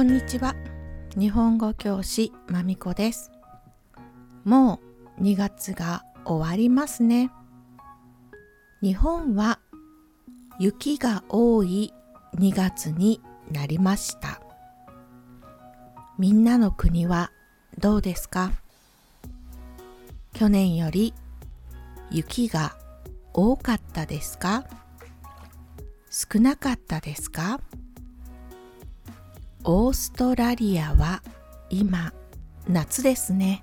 こんにちは。日本語教師まみこです。もう2月が終わりますね。日本は雪が多い2月になりました。みんなの国はどうですか？去年より雪が多かったですか？少なかったですか？オーストラリアは今夏ですね。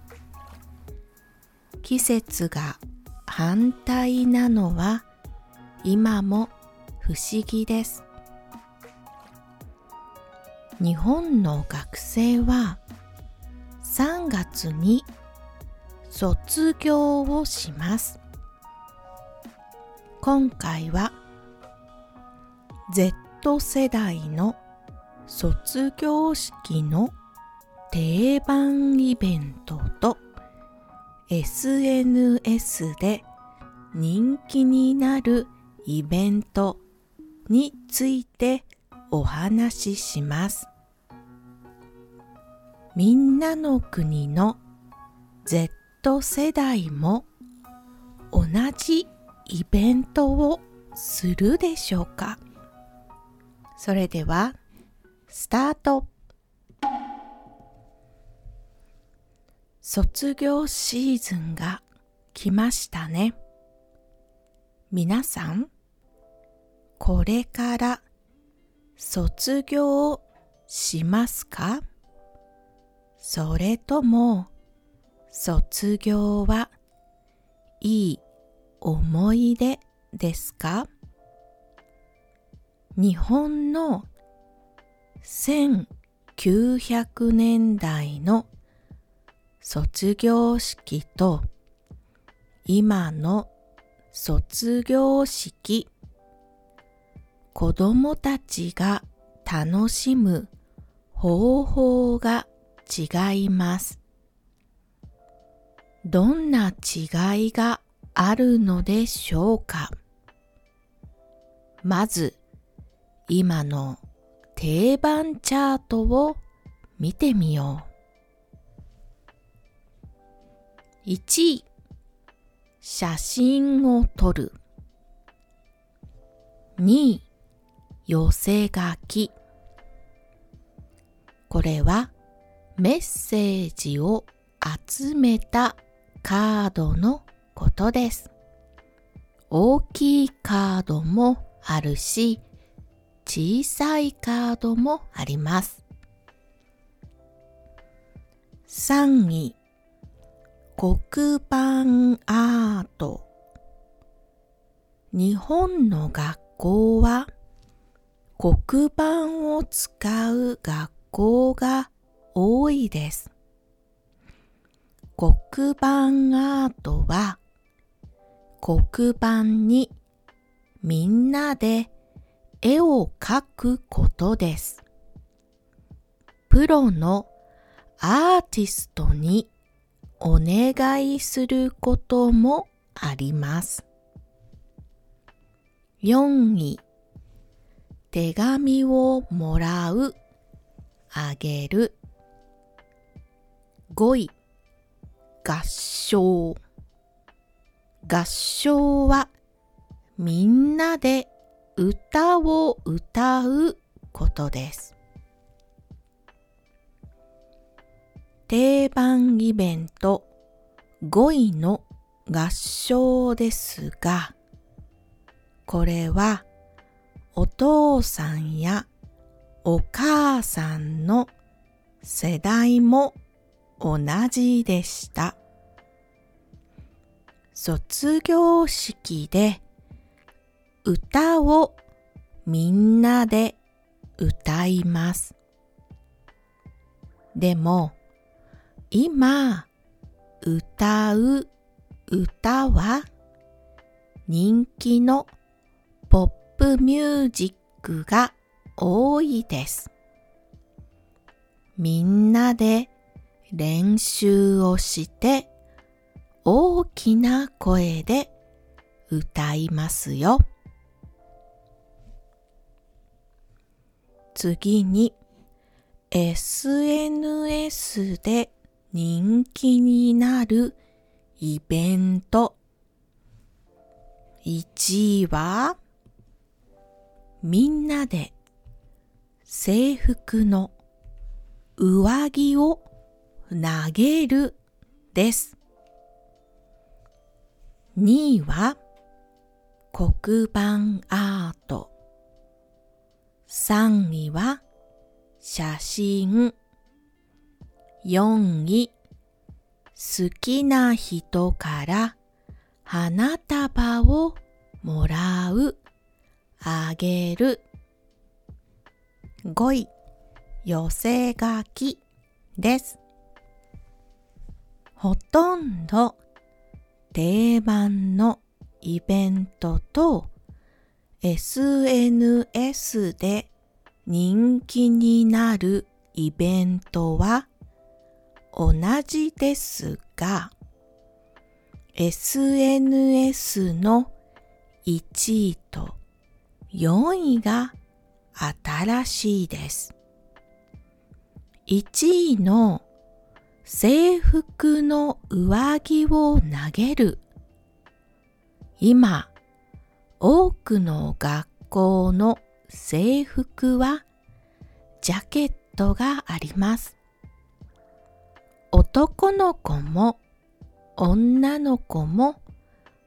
季節が反対なのは今も不思議です。日本の学生は3月に卒業をします。今回は Z 世代の卒業式の定番イベントと SNS で人気になるイベントについてお話しします。みんなの国の Z 世代も同じイベントをするでしょうか？それではスタート。卒業シーズンが来ましたね。皆さん、これから卒業をしますか？それとも卒業はいい思い出ですか？日本の1900年代の卒業式と今の卒業式子供たちが楽しむ方法が違います。どんな違いがあるのでしょうか？まず今の定番チャートを見てみよう。1位、写真を撮る。2位、寄せ書き。これはメッセージを集めたカードのことです。大きいカードもあるし、小さいカードもあります。3位、黒板アート。日本の学校は黒板を使う学校が多いです。黒板アートは黒板にみんなで絵を描くことです。プロのアーティストにお願いすることもあります。4位、手紙をもらう、あげる。5位、合唱。合唱はみんなで歌を歌うことです。定番イベント5位の合唱ですが、これはお父さんやお母さんの世代も同じでした。卒業式で歌をみんなで歌います。でも今歌う歌は人気のポップミュージックが多いです。みんなで練習をして大きな声で歌いますよ。次に SNS で人気になるイベント。1位は、みんなで制服の上着を投げるです。2位は黒板アート。3位は写真。4位好きな人から花束をもらう、あげる。5位、寄せ書きです。ほとんど定番のイベントと SNS で人気になるイベントは同じですが SNS の1位と4位が新しいです。1位の制服の上着を投げる。今、多くの学校の制服はジャケットがあります。男の子も女の子も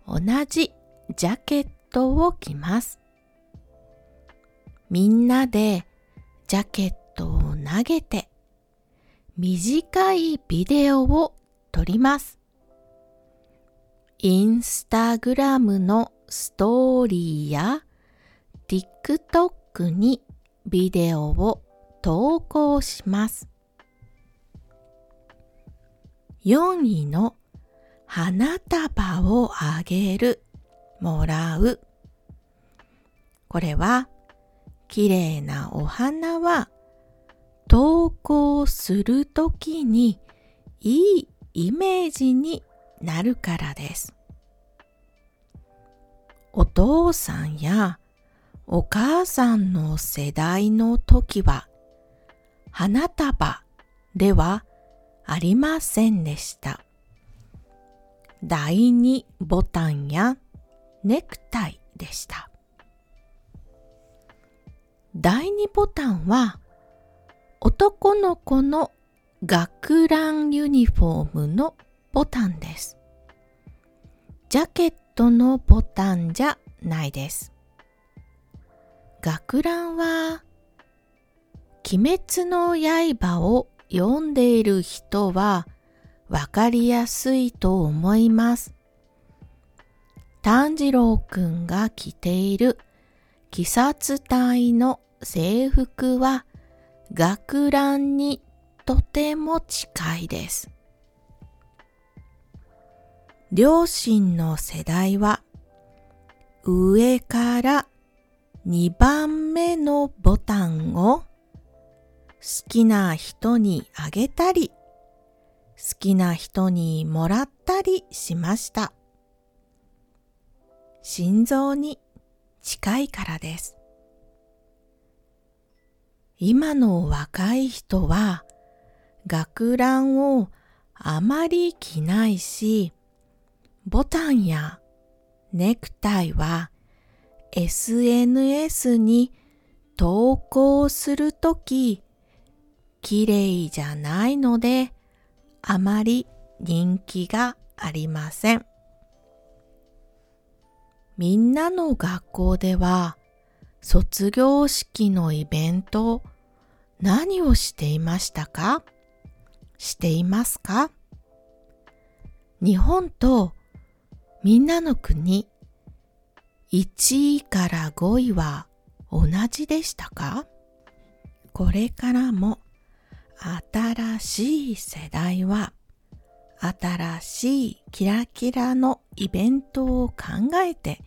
同じジャケットを着ます。みんなでジャケットを投げて短いビデオを撮ります。インスタグラムのストーリーや TikTok にビデオを投稿します。4位の花束をあげる、もらう。これは、綺麗なお花は投稿するときにいいイメージになるからです。お父さんやお母さんの世代の時は花束ではありませんでした。第2ボタンやネクタイでした。第2ボタンは男の子の学ランユニフォームのボタンです。ジャケットのボタンじゃないです。学ランは鬼滅の刃を読んでいる人はわかりやすいと思います。炭治郎くんが着ている鬼殺隊の制服は学ランにとても近いです。両親の世代は上から2番目のボタンを好きな人にあげたり、好きな人にもらったりしました。心臓に近いからです。今の若い人は学ランをあまり着ないし、ボタンやネクタイは SNS に投稿するとき綺麗じゃないのであまり人気がありません。みんなの学校では卒業式のイベント何をしていましたか？していますか？日本とみんなの国1位から5位は同じでしたか？これからも新しい世代は新しいキラキラのイベントを考えて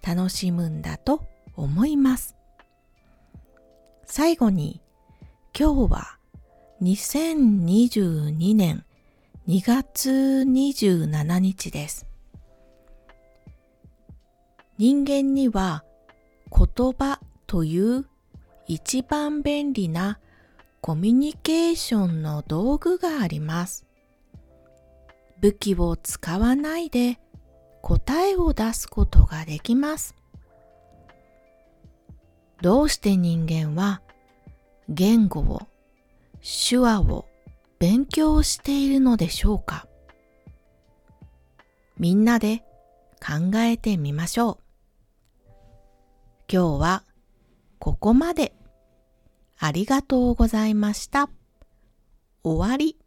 楽しむんだと思います。最後に今日は2022年2月27日です。人間には言葉という一番便利なコミュニケーションの道具があります。武器を使わないで答えを出すことができます。どうして人間は言語を、手話を勉強しているのでしょうかみんなで考えてみましょう。今日はここまで。ありがとうございました。終わり。